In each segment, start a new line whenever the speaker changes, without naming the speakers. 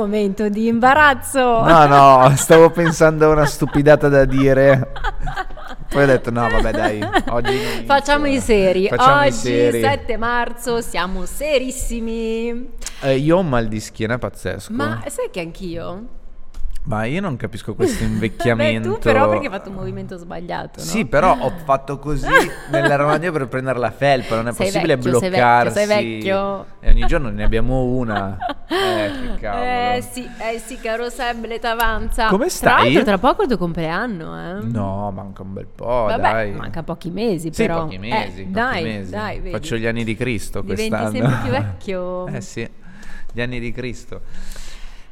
momento di imbarazzo.
No, no, stavo pensando a una stupidata da dire. Poi ho detto no, vabbè dai, oggi
Facciamo i seri.
Facciamo i
Oggi,
seri.
7 marzo, siamo serissimi.
Eh, io ho un mal di schiena pazzesco.
Ma sai che anch'io?
Ma io non capisco questo
Beh,
invecchiamento.
tu però perché hai fatto un movimento sbagliato, no?
Sì, però ho fatto così nell'armadio per prendere la felpa, non è
Sei
possibile
vecchio, sei vecchio,
bloccarsi.
sei vecchio.
E ogni giorno ne abbiamo una. Eh, che cavolo.
Eh sì, eh sì, caro Seb, l'età avanza.
Come
Tra
stai?
l'altro tra poco è il tuo compleanno, eh?
No, manca un bel po',
Vabbè,
dai.
manca pochi mesi
Sì,
però.
pochi
Eh,
mesi, pochi
dai,
mesi.
dai, vedi.
Faccio gli anni di Cristo
Diventi
quest'anno.
sempre più vecchio.
eh sì, gli anni di Cristo.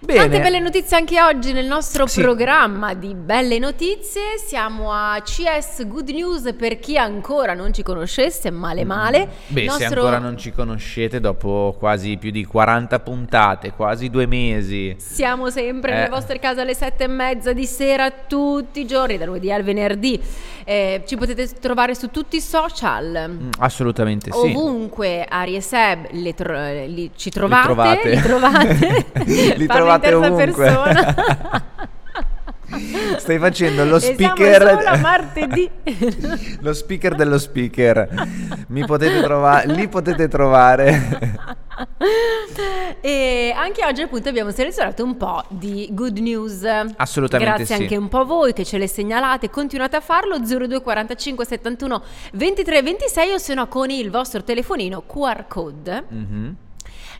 Tante
Bene.
belle notizie anche oggi nel nostro
Sì.
programma di belle notizie. Siamo a CS Good News per chi ancora non ci conoscesse, male male.
Mm. Beh,
Il
se
nostro-
ancora non ci conoscete, dopo quasi più di 40 puntate, quasi due mesi.
Siamo sempre
Eh.
nelle vostre case alle sette e mezza di sera tutti i giorni, da lunedì al venerdì. Eh, ci potete trovare su tutti i social.
Mm, Assolutamente sì.
Ovunque Ari e Seb li tro- li- ci trovate,
trovate.
li trovate,
Li
in
trovate
terza
ovunque.
persona.
Stai facendo lo speaker
martedì.
Lo speaker dello speaker. Mi potete trovare, li potete trovare.
e anche oggi appunto abbiamo selezionato un po' di good news.
Assolutamente
Grazie
sì.
anche un po' a voi che ce le segnalate, continuate a farlo 0245 71 23 26 o se no con il vostro telefonino QR code
Mhm.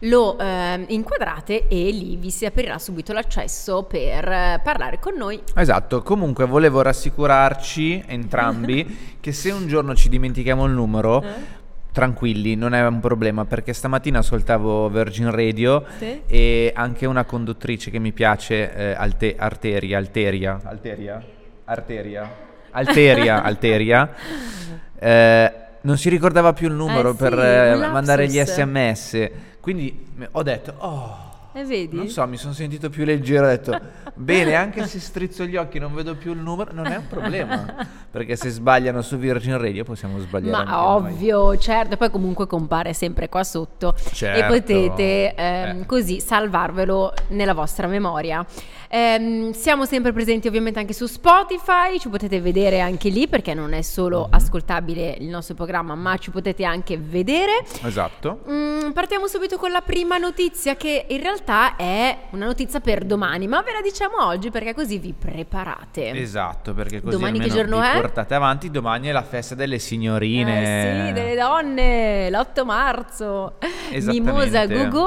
Lo ehm, inquadrate e lì vi si aprirà subito l'accesso per eh, parlare con noi.
Esatto, comunque volevo rassicurarci entrambi che se un giorno ci dimentichiamo il numero,
Eh?
tranquilli, non è un problema perché stamattina ascoltavo Virgin Radio
Sì.
e anche una conduttrice che mi piace, eh, Alte- Arteria, Alteria, Alteria, Arteria, Alteria, Alteria, eh, non si ricordava più il numero
Eh
per
sì,
eh, mandare gli sms, quindi ho detto, oh...
E vedi?
Non so, mi sono sentito più leggero, ho detto, bene, anche se strizzo gli occhi e non vedo più il numero, non è un problema, perché se sbagliano su Virgin Radio possiamo sbagliare
Ma
noi.
ovvio, certo, poi comunque compare sempre qua sotto e
Certo.
potete ehm,
Eh.
così salvarvelo nella vostra memoria. Ehm, siamo sempre presenti ovviamente anche su Spotify, ci potete vedere anche lì perché non è solo
Mhm.
ascoltabile il nostro programma, ma ci potete anche vedere.
Esatto.
Mm, partiamo subito con la prima notizia che in realtà è una notizia per domani, ma ve la diciamo oggi perché così vi preparate.
Esatto, perché così
Domani che giorno
vi
è?
portate avanti. Domani è la festa delle
Eh
signorine.
sì, delle donne, l'8 marzo. Mimosa Gugu.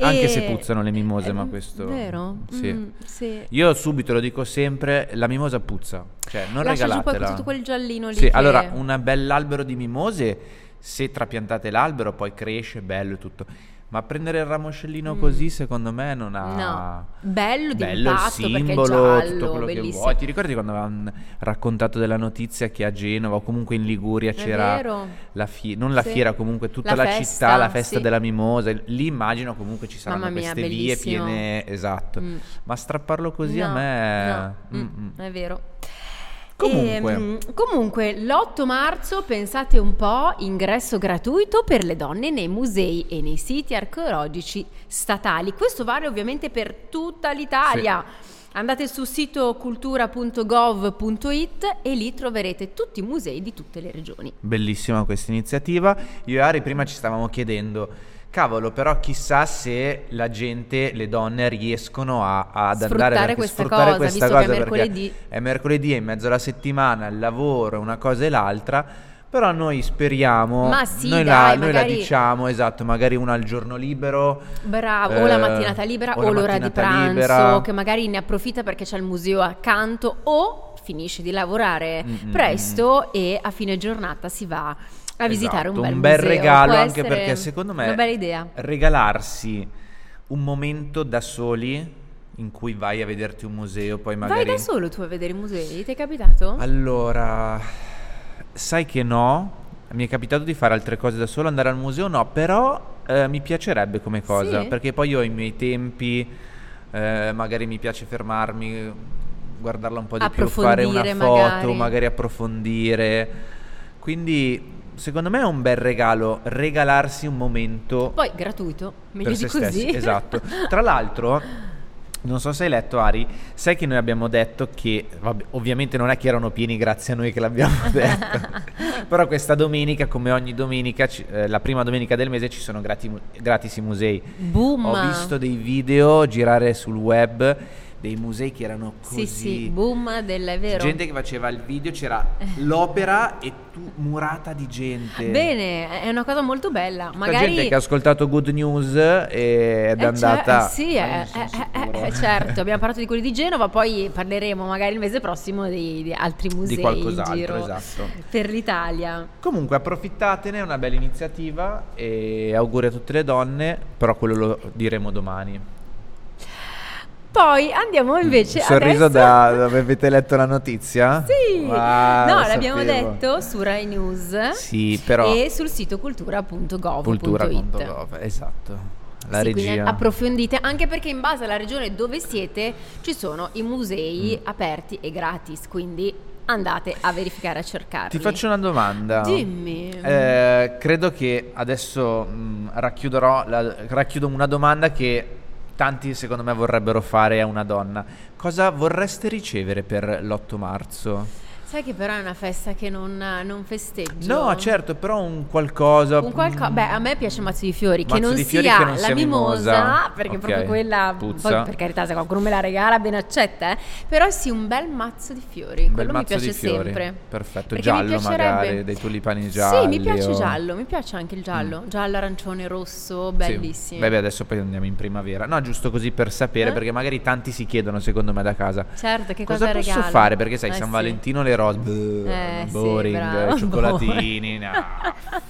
Anche
e-
se puzzano le mimose, ma
Eh,
questo...
Vero?
Sì.
Mm, sì.
Io subito lo dico sempre, la mimosa puzza, cioè non
Lascia
regalatela.
tutto quel giallino lì.
Sì,
che-
allora un bell'albero di mimose, se trapiantate l'albero poi cresce, bello e tutto. Ma prendere il ramoscellino così secondo me non ha...
Mm. No, bello di
bello il
è
simbolo,
giallo,
tutto quello che
bellissimo.
vuoi. Ti ricordi quando avevano raccontato della notizia che a Genova o comunque in Liguria c'era
vero.
la fiera, non la
Sì.
fiera, comunque tutta
La
la,
festa,
città, la festa
sì.
della mimosa. Lì immagino comunque ci saranno
mia,
queste vie piene, esatto.
Mm.
Ma strapparlo così a
No,
me...
no,
Mm,
mm,
mm.
è vero.
Comunque.
Ehm, comunque, l'8 marzo, pensate un po', ingresso gratuito per le donne nei musei e nei siti archeologici statali. Questo vale ovviamente per tutta l'Italia. Andate sul sito cultura.gov.it e lì troverete tutti i musei di tutte le regioni.
Bellissima questa iniziativa. Io e Ari prima ci stavamo chiedendo, cavolo, però chissà se la gente, le donne riescono a, ad
Sfruttare
andare perché
questa
sfruttare
cosa,
questa
visto che è
cosa,
mercoledì.
È mercoledì, è in mezzo alla settimana, il lavoro, una cosa e l'altra. Però noi speriamo,
sì,
noi,
dai,
la, noi la
magari-
diciamo, esatto, magari una al giorno libero.
Bravo, o la
eh,
mattinata libera o,
la
l'ora di pranzo,
libera.
che magari ne approfitta perché c'è il museo accanto o finisce di lavorare
Mm, mm,
presto e a fine giornata si va a visitare
Esatto,
un bel, museo.
regalo
Può
anche perché secondo me
Una bella idea.
regalarsi un momento da soli in cui vai a vederti un museo, poi magari
Vai da solo tu a vedere i musei? Ti è capitato?
Allora, sai che no, mi è capitato di fare altre cose da solo, andare al museo no, però eh, mi piacerebbe come cosa,
Sì?
perché poi io ho i miei tempi, eh, magari mi piace fermarmi, guardarla un po' di più, fare una foto,
magari.
magari approfondire. Quindi secondo me è un bel regalo regalarsi un momento
Poi gratuito, meglio
per
di
se
così.
stessi, esatto. Tra l'altro, non so se hai letto Ari, sai che noi abbiamo detto che, vabbè, ovviamente non è che erano pieni grazie a noi che l'abbiamo detto, però questa domenica, come ogni domenica, ci- eh, la prima domenica del mese ci sono grati- gratis i musei.
Boom!
Ho visto dei video girare sul web dei musei che erano
Sì,
così...
sì, boom del è vero.
Gente che faceva il video, c'era l'opera e tu murata di gente.
Bene, è una cosa molto bella.
Tutta
Magari
gente che ha ascoltato Good News ed è
Eh,
andata...
cer- sì,
Ah,
eh,
non sono
eh, certo, abbiamo parlato di quelli di Genova, poi parleremo magari il mese prossimo di, di altri musei
Di qualcos'altro, esatto.
per l'Italia.
Comunque approfittatene, è una bella iniziativa e auguri a tutte le donne, però quello lo diremo domani.
Poi andiamo invece
Sorriso
adesso...
da dove avete letto la notizia?
Sì,
Ah,
no, l'abbiamo
sapevo.
detto su Rai News
Sì, però
e sul sito cultura.gov.it.
cultura.gov, esatto. La
Sì,
regia.
approfondite anche perché in base alla regione dove siete ci sono i musei
Mm.
aperti e gratis, quindi andate a verificare, a cercarli.
Ti faccio una domanda.
Dimmi.
Eh, credo che adesso mh, racchiuderò la- racchiudo una domanda che tanti secondo me vorrebbero fare a una donna. Cosa vorreste ricevere per l'8 marzo?
Sai che però è una festa che non, non festeggio.
No, certo, però un qualcosa.
Un qualco-
mm,
beh, a me piace mazzo di fiori, che non
di fiori
sia
che non
la mimosa,
mimosa.
perché
Ok,
proprio quella,
puzza.
poi per carità, se qualcuno me la regala, ben accetta, eh. però sì, un bel mazzo di fiori,
Un
quello mi piace sempre.
Perfetto,
Perché
giallo
piacerebbe-
magari, dei tulipani gialli.
Sì, mi piace
o-
giallo, mi piace anche il giallo, giallo, arancione, rosso,
Sì.
bellissimo.
Beh, beh, adesso poi andiamo in primavera. No, giusto così per sapere,
Eh?
perché magari tanti si chiedono secondo me da casa.
Certo, che
Cosa,
cosa,
posso
regalo?
fare? Perché sai,
Eh,
San
sì.
Valentino le rose, bleh,
Eh, sì,
boring,
bravo,
cioccolatini, no,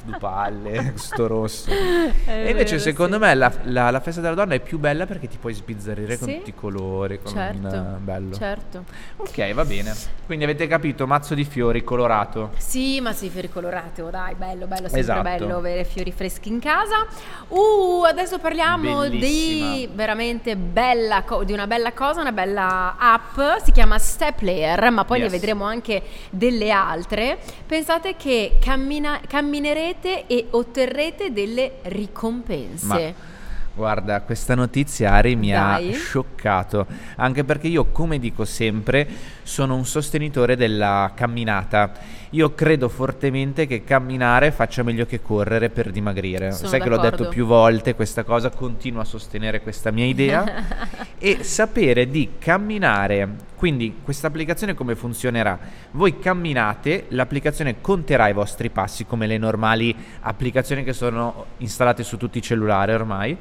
due palle, sto rosso.
È
e invece
vero,
secondo
sì.
me la, la- la festa della donna è più bella perché ti puoi sbizzarrire con
Sì.
tutti i colori, con
Certo,
un bello.
certo.
Ok, va bene. Quindi avete capito, mazzo di fiori colorato.
Sì, ma sì, fiori colorati, oh dai, bello, bello, sempre
Esatto.
bello avere fiori freschi in casa. Uh, adesso parliamo di
Bellissima.
veramente bella, co- di una bella cosa, una bella app, si chiama Stepler, ma poi ne
Yes.
vedremo anche delle altre. Pensate che cammina- camminerete e otterrete delle ricompense.
Ma guarda, questa notizia Ari mi
Dai.
ha scioccato, anche perché io, come dico sempre, sono un sostenitore della camminata. Io credo fortemente che camminare faccia meglio che correre per dimagrire.
Sono
Sai che l'ho detto
d'accordo.
più volte questa cosa, continuo a sostenere questa mia idea e sapere di camminare. Quindi questa applicazione come funzionerà? Voi camminate, l'applicazione conterà i vostri passi come le normali applicazioni che sono installate su tutti i cellulari ormai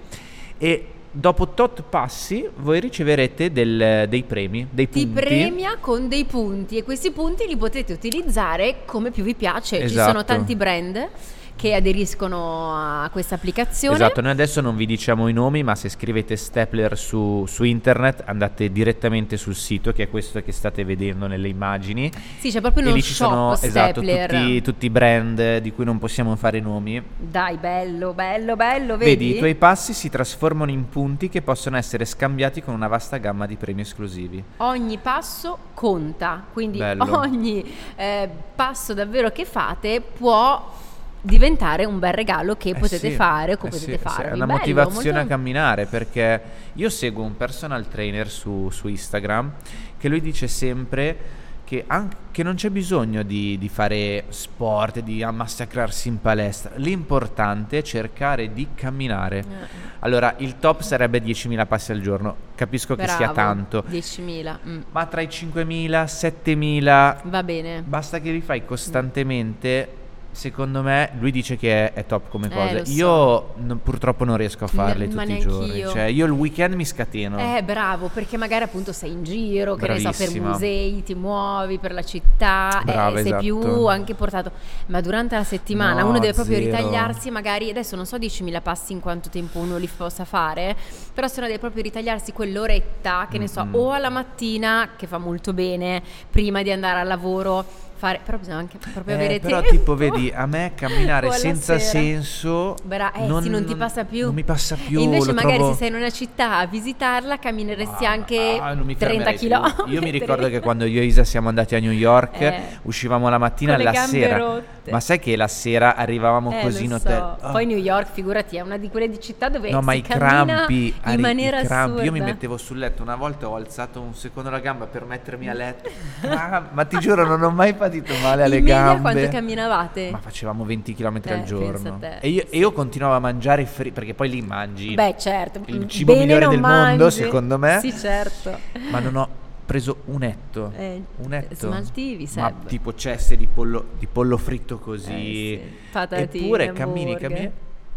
e dopo tot passi voi riceverete del- dei premi, dei
Ti
punti.
premia con dei punti e questi punti li potete utilizzare come più vi piace. Ci sono
Esatto.
tanti brand che aderiscono a questa applicazione.
Esatto, noi adesso non vi diciamo i nomi, ma se scrivete Stapler su, su internet andate direttamente sul sito, che è questo che state vedendo nelle immagini.
Sì, c'è proprio
e
uno
lì ci
shop
sono esatto,
Stapler.
tutti, tutti i brand di cui non possiamo fare i nomi.
Dai, bello, bello, bello, vedi?
Vedi, i tuoi passi si trasformano in punti che possono essere scambiati con una vasta gamma di premi esclusivi.
Ogni passo conta, quindi
Bello.
ogni eh, passo davvero che fate può diventare un bel regalo che
Eh
potete
sì,
fare o che
eh
potete
sì,
farvi.
È una
Bello,
motivazione
molto-
a camminare perché io seguo un personal trainer su, su Instagram che lui dice sempre che, an- che non c'è bisogno di, di fare sport, di massacrarsi in palestra. L'importante è cercare di camminare.
Eh,
Allora, il top sarebbe 10.000 passi al giorno. Capisco che sia
bravo,
tanto.
10.000, mm,
Ma tra i 5.000, 7.000,
va bene.
Basta che li fai costantemente. Secondo me, lui dice che è, è top come
Eh,
cosa.
so.
Io non- purtroppo non riesco a farle
ma
tutti i giorni. Cioè, io il weekend mi scateno.
Eh, bravo, perché magari appunto sei in giro, che ne so, per
Bravissima.
musei, ti muovi per la città, eh,
Brava,
sei più
esatto.
anche portato. Ma durante la settimana
No,
uno deve proprio
zero.
ritagliarsi, magari adesso non so 10.000 passi in quanto tempo uno li possa fare, però se uno deve proprio ritagliarsi quell'oretta, che ne so,
Mm-mm.
o alla mattina, che fa molto bene, prima di andare al lavoro, fare, però bisogna anche proprio
Eh,
avere
però
tempo.
tipo vedi a me camminare senza
sera.
senso
Bra- eh sì, non ti passa più.
non mi passa più
E invece magari
trovo-
se sei in una città a visitarla cammineresti
Ah,
anche
ah, non mi
30
fermerei più.
km.
Io mi ricordo che quando io e Isa siamo andati a New York,
Eh.
uscivamo la mattina
le
alla sera.
rotte.
Ma sai che la sera arrivavamo
Eh,
così in hotel?
so.
Ah.
Poi New York, figurati, è una di quelle di città dove
No, ma i crampi,
in
arri-
maniera
i crampi. Io mi mettevo sul letto una volta, ho alzato un secondo la gamba per mettermi a letto. Ah, ma ti giuro, non ho mai patito male alle
in
gambe.
quanto camminavate?
Ma facevamo 20 km
Eh,
al giorno. E io, e io continuavo a mangiare fri- perché poi lì mangi.
Beh, certo.
il cibo
bene
migliore del mondo,
mangi.
secondo me.
Sì, certo.
Ma non ho preso un etto.
Eh,
un etto.
smaltivi,
Ma
Seb.
tipo ceste di pollo, di pollo fritto così.
Eh, sì. Patatine,
Eppure cammini, cammini.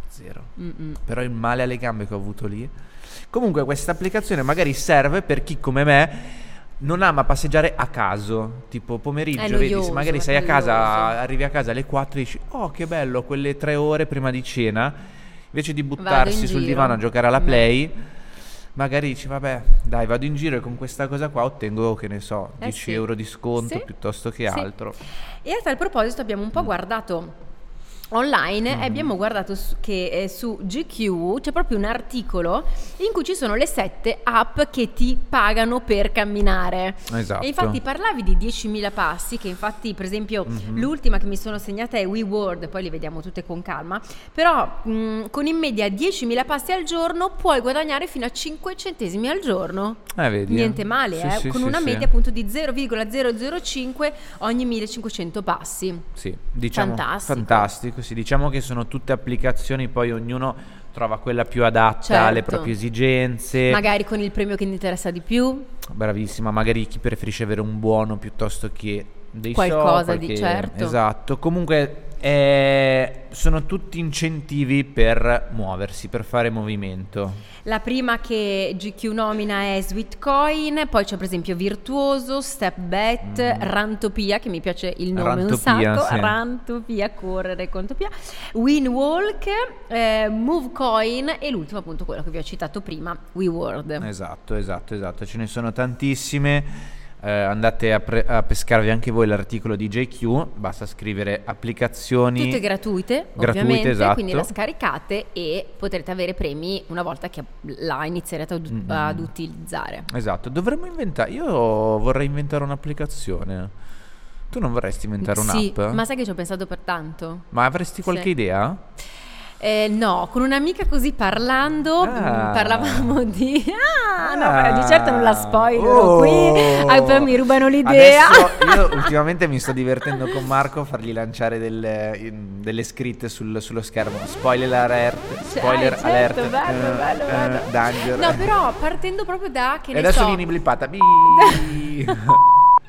Zero.
Mm-mm.
Però il male alle gambe che ho avuto lì. Comunque questa applicazione magari serve per chi come me non ama passeggiare a caso, tipo pomeriggio,
È
vedi, se
noioso,
magari sei a casa,
noioso.
arrivi a casa alle 4 e dici "Oh, che bello, quelle tre ore prima di cena", invece di buttarsi sul
giro.
divano a giocare alla
Mm.
Play, magari dici "Vabbè, dai, vado in giro e con questa cosa qua ottengo, che ne so,
Eh
10
sì.
euro di sconto
Sì.
piuttosto che
Sì.
altro".
E a tal proposito abbiamo
Mm.
un po' guardato online
Mm-hmm.
e abbiamo guardato su- che eh, su GQ c'è proprio un articolo in cui ci sono le sette app che ti pagano per camminare.
Esatto.
E infatti parlavi di 10.000 passi, che infatti per esempio
Mhm.
l'ultima che mi sono segnata è WeWord, poi li vediamo tutte con calma, però mh, con in media 10.000 passi al giorno puoi guadagnare fino a 5 centesimi al giorno.
Eh, vedi.
Niente male,
Sì,
eh,
sì,
con
sì,
una media appunto di 0,005 ogni 1500 passi.
Sì, diciamo
Fantastico.
fantastico, sì, diciamo che sono tutte applicazioni, poi ognuno trova quella più adatta alle
Certo.
proprie esigenze.
Magari con il premio che ti interessa di più.
Bravissima, magari chi preferisce avere un buono piuttosto che dei
Qualcosa
so,
di
qualche-
certo.
Esatto, comunque eh, sono tutti incentivi per muoversi, per fare movimento.
La prima che GQ nomina è Sweetcoin, poi c'è per esempio Virtuoso, Step Bet, Rantopia, che mi piace il nome un
Mm. Rantopia,
sacco,
sì.
Rantopia, correre con Topia, Winwalk, eh, Movecoin e l'ultimo appunto quello che vi ho citato prima, WeWorld.
Esatto, esatto, esatto, ce ne sono tantissime. Eh, andate a, pre- a pescarvi anche voi l'articolo di JQ, basta scrivere applicazioni.
Tutte gratuite,
Gratuite,
ovviamente,
esatto.
quindi la scaricate e potrete avere premi una volta che la inizierete ad,
Mm-mm.
ad utilizzare.
Esatto, dovremmo inventare. Io vorrei inventare un'applicazione. Tu non vorresti inventare
Sì,
un'app?
ma sai che ci ho pensato per tanto?
Ma avresti qualche
Sì.
idea?
Eh, no, con un'amica così parlando,
Ah.
mh, parlavamo di... Ah, no,
Ah.
beh, di certo non la spoilerò
Oh.
qui, ah, poi mi rubano l'idea.
Adesso io ultimamente mi sto divertendo con Marco a fargli lanciare delle, delle scritte sul- sullo schermo. Spoiler alert, spoiler
certo,
alert,
bello,
eh,
bello,
eh,
bello.
danger.
No, però partendo proprio da, che
e adesso
so,
vieni blippata. Bi-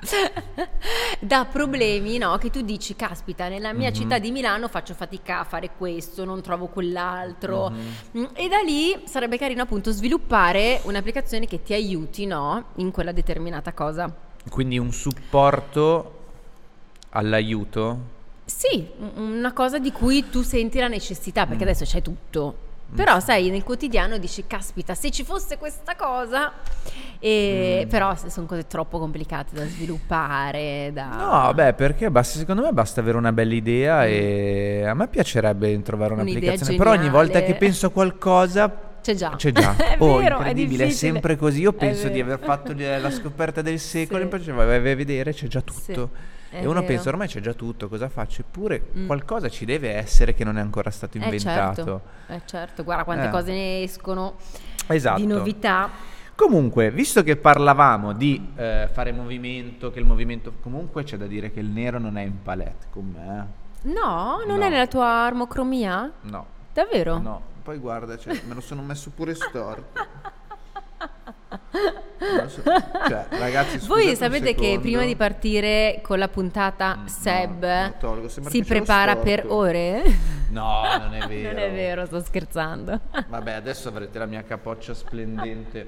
da problemi, no? Che tu dici, caspita, nella mia
Mhm.
città di Milano faccio fatica a fare questo, non trovo quell'altro.
Mhm.
Mm, E da lì sarebbe carino appunto sviluppare un'applicazione che ti aiuti, no? In quella determinata cosa.
Quindi un supporto all'aiuto.
Sì, un- una cosa di cui tu senti la necessità, perché
Mm.
adesso c'è tutto. Però, sai, nel quotidiano dici, caspita, se ci fosse questa cosa, e-
Mm.
però sono cose troppo complicate da sviluppare, da...
No, beh, perché basta, secondo me basta avere una bella idea e a me piacerebbe trovare un'applicazione. Però ogni volta che penso a qualcosa
C'è già.
C'è già.
è
oh,
vero, è
incredibile, è,
difficile.
sempre così. Io
È
penso di aver fatto la scoperta del secolo
Sì.
e poi vai vai a vedere, c'è già
Sì,
tutto.
È
e uno
vero.
pensa, ormai c'è già tutto, cosa faccio? Eppure
Mm.
qualcosa ci deve essere che non è ancora stato
Eh,
inventato.
certo, eh, certo, guarda quante
Eh.
cose ne escono
Esatto.
di novità.
Comunque, visto che parlavamo di eh, fare movimento, che il movimento comunque c'è da dire che il nero non è in palette con me.
No, non
No.
è nella tua armocromia?
eh. No,
Davvero?
no. Poi guarda, cioè, me lo sono messo pure storto. So. Cioè, ragazzi,
Voi sapete che prima di partire con la puntata
Mm,
Seb
no,
si prepara per ore?
No, non è vero.
Non è vero, sto scherzando.
Vabbè, adesso avrete la mia capoccia splendente.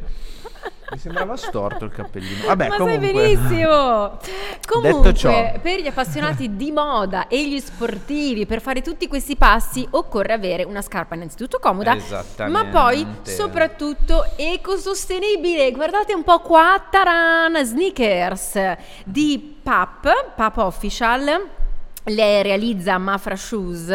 Mi sembrava storto il cappellino. Vabbè,
Ma
comunque.
sai benissimo. Comunque,
ciò.
per gli appassionati di moda e gli sportivi, per fare tutti questi passi occorre avere una scarpa innanzitutto comoda,
Esattamente.
ma poi soprattutto ecosostenibile. Guardate un po' qua, taran, sneakers di PAP, PAP Official. Le realizza Mafra Shoes,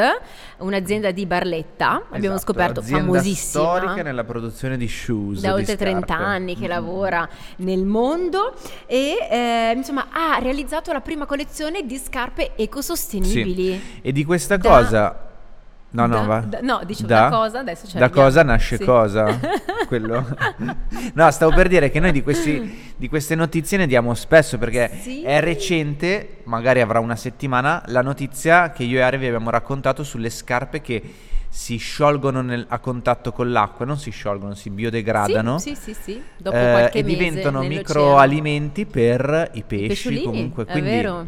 un'azienda di Barletta, abbiamo
Esatto,
scoperto
azienda
famosissima
storica nella produzione di shoes.
da
di
oltre 30
scarpe.
anni che
Mm.
lavora nel mondo e eh, insomma ha realizzato la prima collezione di scarpe ecosostenibili.
E di questa
Da-
cosa. No, no,
da-
va.
da- no, dicevo, da cosa, adesso ci
Da
arriviamo.
cosa nasce
Sì.
cosa? Quello. no, stavo per dire che noi di, questi- di queste notizie ne diamo spesso perché
Sì.
è recente, magari avrà una settimana, la notizia che io e Ari vi abbiamo raccontato sulle scarpe che si sciolgono nel- a contatto con l'acqua, non si sciolgono, si biodegradano.
Sì, sì, sì, sì. Dopo
eh,
qualche
e
mese
diventano microalimenti per i
I
pesci
pesciolini,
comunque.
è
Quindi
vero.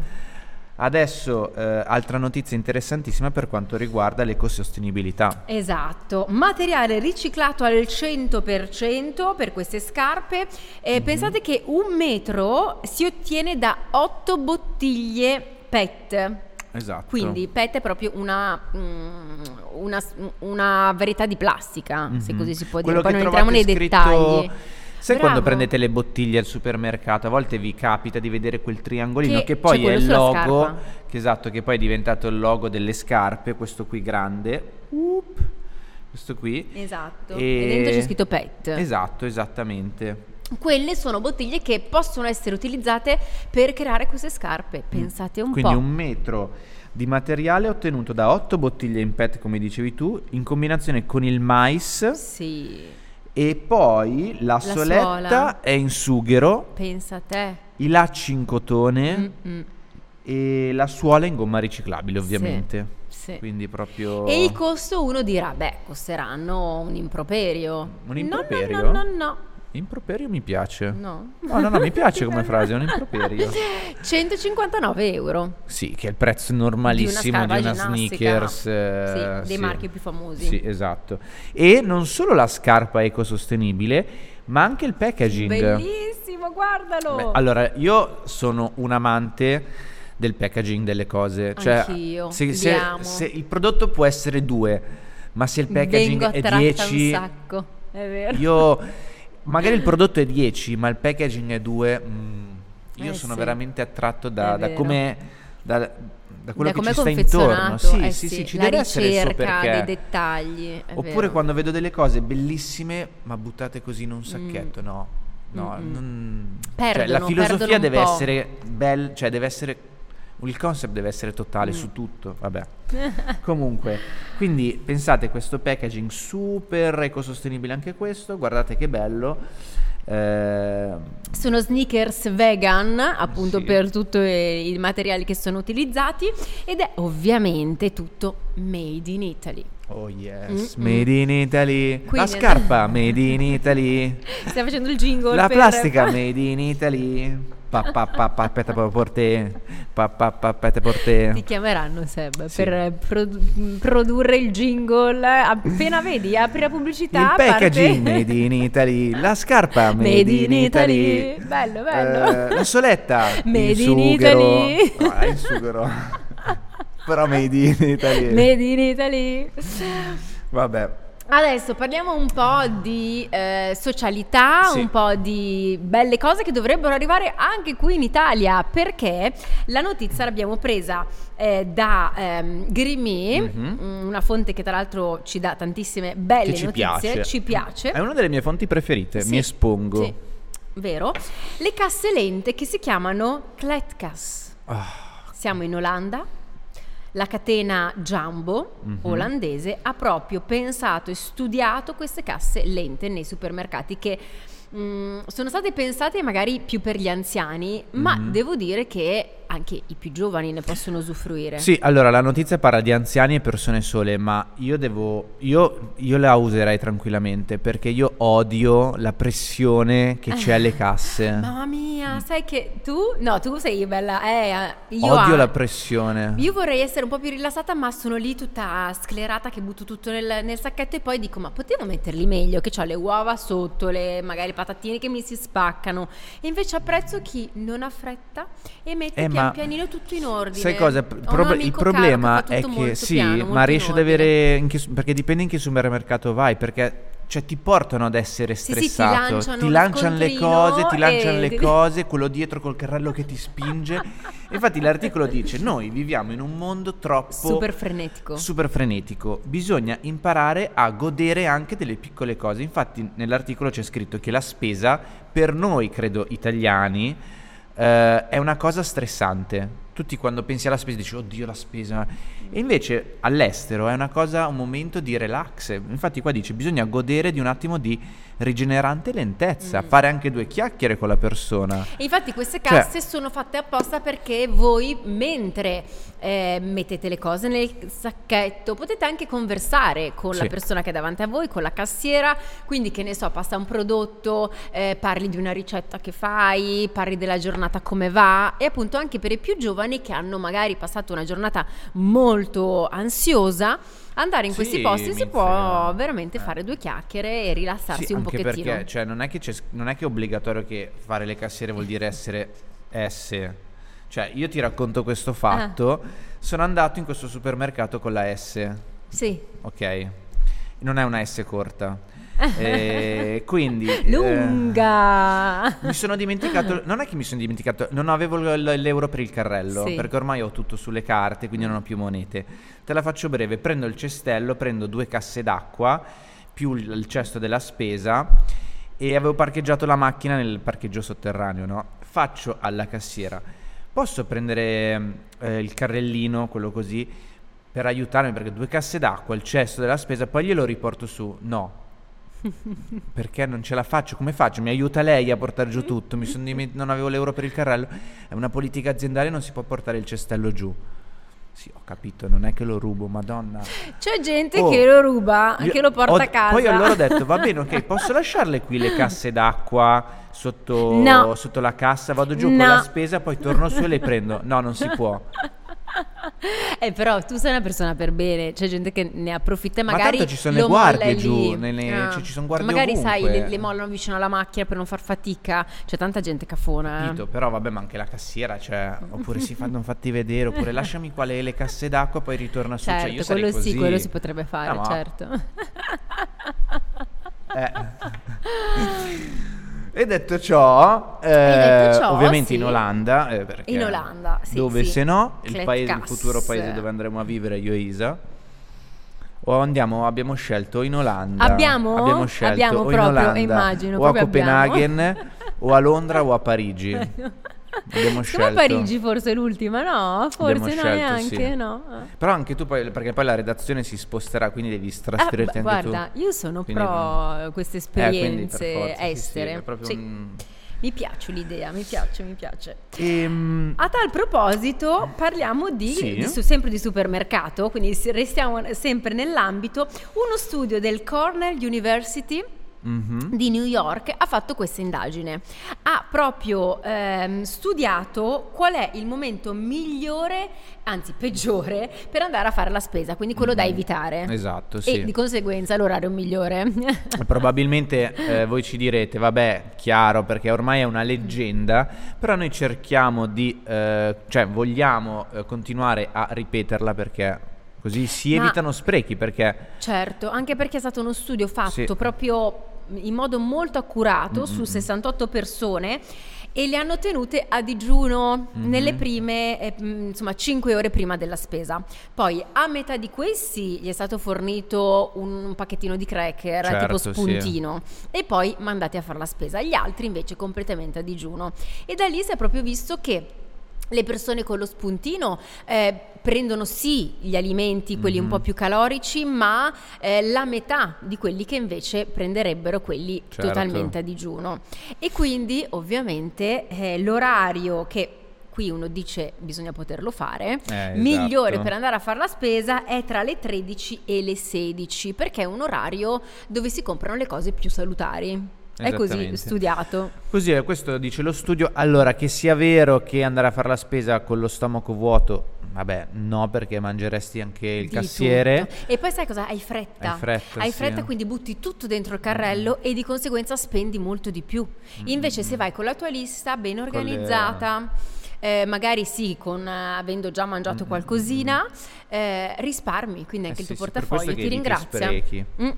Adesso eh, altra notizia interessantissima per quanto riguarda l'ecosostenibilità.
Esatto, materiale riciclato al 100% per queste scarpe. Eh,
Mhm.
Pensate che un metro si ottiene da 8 bottiglie PET.
Esatto.
Quindi PET è proprio una, mm, una, una varietà di plastica, se
Mhm.
così si può
Quello
dire. Poi
che
non entriamo nei
trovate
dettagli.
Sai
Bravo.
quando prendete le bottiglie al supermercato? A volte vi capita di vedere quel triangolino
Che
che, poi è il logo, che esatto, che poi è diventato il logo delle scarpe, questo qui grande. Up, questo qui.
Esatto,
E-
e dentro c'è scritto PET.
Esatto, esattamente.
Quelle sono bottiglie che possono essere utilizzate per creare queste scarpe. Pensate un
Mm. Quindi
po'.
un metro di materiale ottenuto da otto bottiglie in PET, come dicevi tu, in combinazione con il mais
Sì,
e poi la, soletta
suola.
è in sughero,
pensa a te.
i lacci in cotone
Mm-mm.
e la suola in gomma riciclabile,
Sì,
ovviamente.
sì.
Quindi proprio
E il costo uno dirà, beh, costeranno un improperio.
Un improperio?
No, no, no, no,
improperio mi piace.
no.
No, no, no, mi piace come frase, è un improperio.
159 euro.
Sì, che è il prezzo normalissimo di una,
ginnastica.
sneakers. eh,
Sì, dei marchi più famosi.
Sì, esatto. E non solo la scarpa ecosostenibile, ma anche il packaging.
Bellissimo, guardalo.
Beh, allora, io sono un amante del packaging delle cose. Cioè,
Anch'io,
se, se- se il prodotto può essere due, ma se il packaging è
attratta
10,
un sacco, è vero.
io magari il prodotto è 10, ma il packaging è 2, io
Eh
sono
sì.
veramente attratto da, da come da, da quello
Da
che ci sta intorno. Sì,
eh
sì, sì, ci
la
deve essere il suo perché.
dei dettagli.
Oppure
vero.
quando vedo delle cose bellissime, ma buttate così in un sacchetto, no. No,
Mm-mm.
non- cioè,
Perdono,
la filosofia deve essere bella, cioè deve essere il concept deve essere totale
Mm.
su tutto, vabbè. Comunque, quindi pensate questo packaging super ecosostenibile anche questo, guardate che bello. Eh,
Sono sneakers vegan, appunto
Sì.
per tutti i materiali che sono utilizzati ed è ovviamente tutto made in Italy.
oh yes,
Mm-mm.
made in Italy. La
Quindi-
scarpa made in Italy.
Stiamo facendo il jingle
La
per-
plastica made in Italy. Pa pa pa pa pete por te. Pa pa pa pete por te.
Ti chiameranno Seb
Sì.
per produ- produrre il jingle. Appena vedi, apri la pubblicità.
Il packaging
parte-
made in Italy, la scarpa made,
Made
in
in
Italy,
Italy. Bello, bello.
Eh, la soletta
Made in
sughero.
Italy.
Ah, il sughero. Però made in Italy.
Made in Italy.
Vabbè.
Adesso parliamo un po' di eh, socialità,
Sì.
un po' di belle cose che dovrebbero arrivare anche qui in Italia, perché la notizia l'abbiamo presa eh, da ehm, Grimy,
Mhm.
mm, una fonte che tra l'altro ci dà tantissime belle
ci
notizie,
piace.
ci piace.
È una delle mie fonti preferite,
Sì,
mi espongo.
Sì, vero? Le casse lente che si chiamano Kletkas.
Ah,
Siamo in Olanda. La catena Jumbo
Mhm.
olandese ha proprio pensato e studiato queste casse lente nei supermercati che mm, sono state pensate magari più per gli anziani, ma
Mhm.
devo dire che anche i più giovani ne possono usufruire.
Sì, allora la notizia parla di anziani e persone sole, ma io devo. Io, io la userei tranquillamente perché io odio la pressione che c'è alle casse.
Mamma mia, sai che tu. No, tu sei bella. Eh, io
odio
ah,
la pressione.
Io vorrei essere un po' più rilassata, ma sono lì tutta sclerata che butto tutto nel, nel sacchetto e poi dico: Ma potevo metterli meglio? Che ho le uova sotto, le, magari patatine che mi si spaccano. E invece apprezzo chi non ha fretta e mette
Eh, ma
pianino tutto in ordine.
Sai cosa? Prob- il problema è che sì,
piano,
ma riesci ad avere. su- perché dipende in che supermercato vai. Perché cioè, ti portano ad essere
Sì, sì, ti
stressato.
lanciano
ti lanciano le cose, ti lanciano
e-
le cose, quello dietro col carrello che ti spinge. Infatti, l'articolo dice: Noi viviamo in un mondo troppo
Super frenetico.
super frenetico. Bisogna imparare a godere anche delle piccole cose. Infatti, nell'articolo c'è scritto che la spesa, per noi, credo, italiani, eh, è una cosa stressante. Tutti quando pensi alla spesa dici, oddio, la spesa. E invece all'estero è una cosa, un momento di relax. Infatti, qua dice: bisogna godere di un attimo di rigenerante lentezza,
Mm.
fare anche due chiacchiere con la persona.
E infatti queste
Cioè-
casse sono fatte apposta perché voi mentre eh, mettete le cose nel sacchetto potete anche conversare con la
Sì.
persona che è davanti a voi, con la cassiera, quindi che ne so, passa un prodotto, eh, parli di una ricetta che fai, parli della giornata come va e appunto anche per i più giovani che hanno magari passato una giornata molto ansiosa. Andare in questi
Sì,
posti si può veramente
Eh.
fare due chiacchiere e rilassarsi
Sì,
un
anche
pochettino.
perché cioè, non, è che non è che è obbligatorio che fare le cassiere vuol dire essere S. Cioè, io ti racconto questo fatto. Sono andato in questo supermercato con la S,
Sì.
ok? Non è una S corta. E quindi... eh,
Lunga.
mi sono dimenticato, non è che mi sono dimenticato, non avevo l'euro per il carrello,
Sì.
perché ormai ho tutto sulle carte, quindi non ho più monete. Te la faccio breve, prendo il cestello, prendo due casse d'acqua, più il, il cesto della spesa e avevo parcheggiato la macchina nel parcheggio sotterraneo, no? Faccio alla cassiera, posso prendere eh, il carrellino, quello così, per aiutarmi, perché due casse d'acqua, il cesto della spesa, poi glielo riporto su. No, perché non ce la faccio? Come faccio? Mi aiuta lei a portare giù tutto? Diment- non avevo l'euro per il carrello. È una politica aziendale, non si può portare il cestello giù. Sì, ho capito, non è che lo rubo, madonna.
C'è gente
Oh,
che lo ruba,
Io-
che lo porta
ho-
a casa.
Poi allora ho detto, va bene, ok, posso lasciarle qui le casse d'acqua sotto,
No.
sotto la cassa? Vado giù con
No.
la spesa, poi torno su e le prendo. No, non si può.
Eh, però tu sei una persona per bene, c'è gente che ne approfitta e
Ma
magari
tanto ci sono le guardie giù, nelle-
Ah.
ci- ci sono guardie
Magari sai,
ovunque.
le, le mollano vicino alla macchina per non far fatica. C'è tanta gente cafona. eh.
Capito, però vabbè, ma anche la cassiera, cioè, oppure si fanno fatti vedere, oppure lasciami qua le, le casse d'acqua, poi ritorna su.
Certo,
cioè, io sarei
quello sì, quello si potrebbe fare,
No, ma-
certo.
Eh. E detto ciò, eh,
detto ciò,
ovviamente
sì.
in Olanda, eh,
In Olanda, sì,
dove
sì.
se no, il, paese, il futuro paese dove andremo a vivere io e Isa. O andiamo, abbiamo scelto in Olanda.
Abbiamo?
Abbiamo scelto
Abbiamo
o in
proprio,
Olanda,
immagino,
o a. Copenaghen, o a Londra o a Parigi. Abbiamo
Secondo
scelto.
me Parigi forse l'ultima, no? Forse
Abbiamo
no,
scelto,
neanche,
sì.
no?
Però anche tu poi, perché poi la redazione si sposterà, quindi devi
Ah,
trasferirti
beh,
anche
guarda,
tu.
io sono
Quindi-
pro queste
Eh,
esperienze
forza, sì, sì,
estere.
proprio
Sì.
un-
Mi piace l'idea, mi piace, mi piace.
Ehm,
A tal proposito, parliamo di,
Sì.
di su- sempre di supermercato, quindi restiamo sempre nell'ambito. Uno studio del Cornell University
mhm.
di New York ha fatto questa indagine. Ha proprio ehm, studiato qual è il momento migliore, anzi peggiore, per andare a fare la spesa, quindi quello da
Mhm.
evitare.
Esatto,
E
sì.
di conseguenza l'orario migliore.
Probabilmente eh, voi ci direte, vabbè, chiaro, perché ormai è una leggenda, però noi cerchiamo di, eh, cioè vogliamo eh, continuare a ripeterla perché così si
Ma-
evitano sprechi, perché
Certo, anche perché è stato uno studio fatto
Sì.
proprio in modo molto accurato su
Mm-mm.
68 persone e le hanno tenute a digiuno
Mhm.
nelle prime, eh, mh, insomma, 5 ore prima della spesa. Poi a metà di questi gli è stato fornito un, un pacchettino di cracker
Certo,
tipo
sì.
spuntino e poi mandati a fare la spesa. Gli altri invece completamente a digiuno. E da lì si è proprio visto che le persone con lo spuntino eh, prendono sì gli alimenti, quelli un
Mhm.
po' più calorici, ma eh, la metà di quelli che invece prenderebbero quelli
Certo.
totalmente a digiuno. E quindi ovviamente eh, l'orario che qui uno dice bisogna poterlo fare,
Eh,
migliore
esatto.
per andare a fare la spesa è tra le 13 e le 16 perché è un orario dove si comprano le cose più salutari. È così studiato.
Così è, questo dice lo studio. Allora, che sia vero che andare a fare la spesa con lo stomaco vuoto, vabbè, no, perché mangeresti anche il
Di
cassiere.
tutto. E poi sai cosa? Hai fretta.
Hai fretta,
Hai
sì.
fretta, quindi butti tutto dentro il carrello e di conseguenza spendi molto di più. Invece se vai con la tua lista ben organizzata, eh, magari sì, con, eh, avendo già mangiato qualcosina, eh, risparmi, quindi anche
Eh
il tuo
sì, sì,
portafoglio ti ringrazia.
sprechi.
Mm.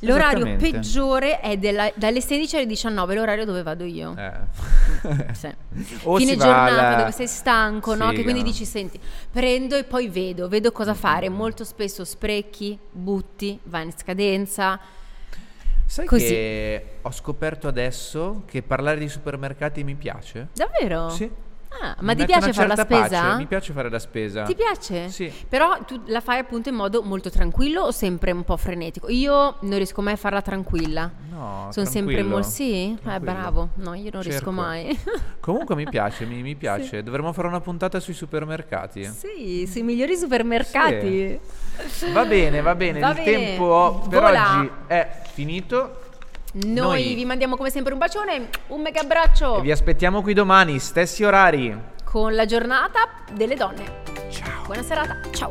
L'orario peggiore è della- dalle 16 alle 19, l'orario dove vado io.
Eh.
Sì.
O
Fine
va
giornata
alla-
dove sei stanco, no?
Sì,
Che quindi
no.
dici, senti, prendo e poi vedo, vedo cosa fare. Molto spesso sprechi, butti, vai in scadenza.
Sai
Così.
che ho scoperto adesso che parlare di supermercati mi piace?
Davvero?
Sì.
Ah, ma ti piace fare la spesa?
pace, Mi piace fare la spesa.
Ti piace?
Sì.
Però tu la fai appunto in modo molto tranquillo o sempre un po' frenetico? Io non riesco mai a farla tranquilla.
No,
Sono sempre molto... Sì? Eh,
tranquillo.
bravo. No, io non riesco
Cerco.
mai.
Comunque mi piace, mi, mi piace. Dovremmo fare una puntata sui supermercati.
sì, sui migliori supermercati.
Va bene, va bene.
Va
Il
bene.
tempo per
Vola.
oggi è finito.
Noi,
Noi-
vi mandiamo come sempre un bacione, un mega abbraccio
E vi aspettiamo qui domani, stessi orari.
con la giornata delle donne.
Ciao.
Buona serata, ciao!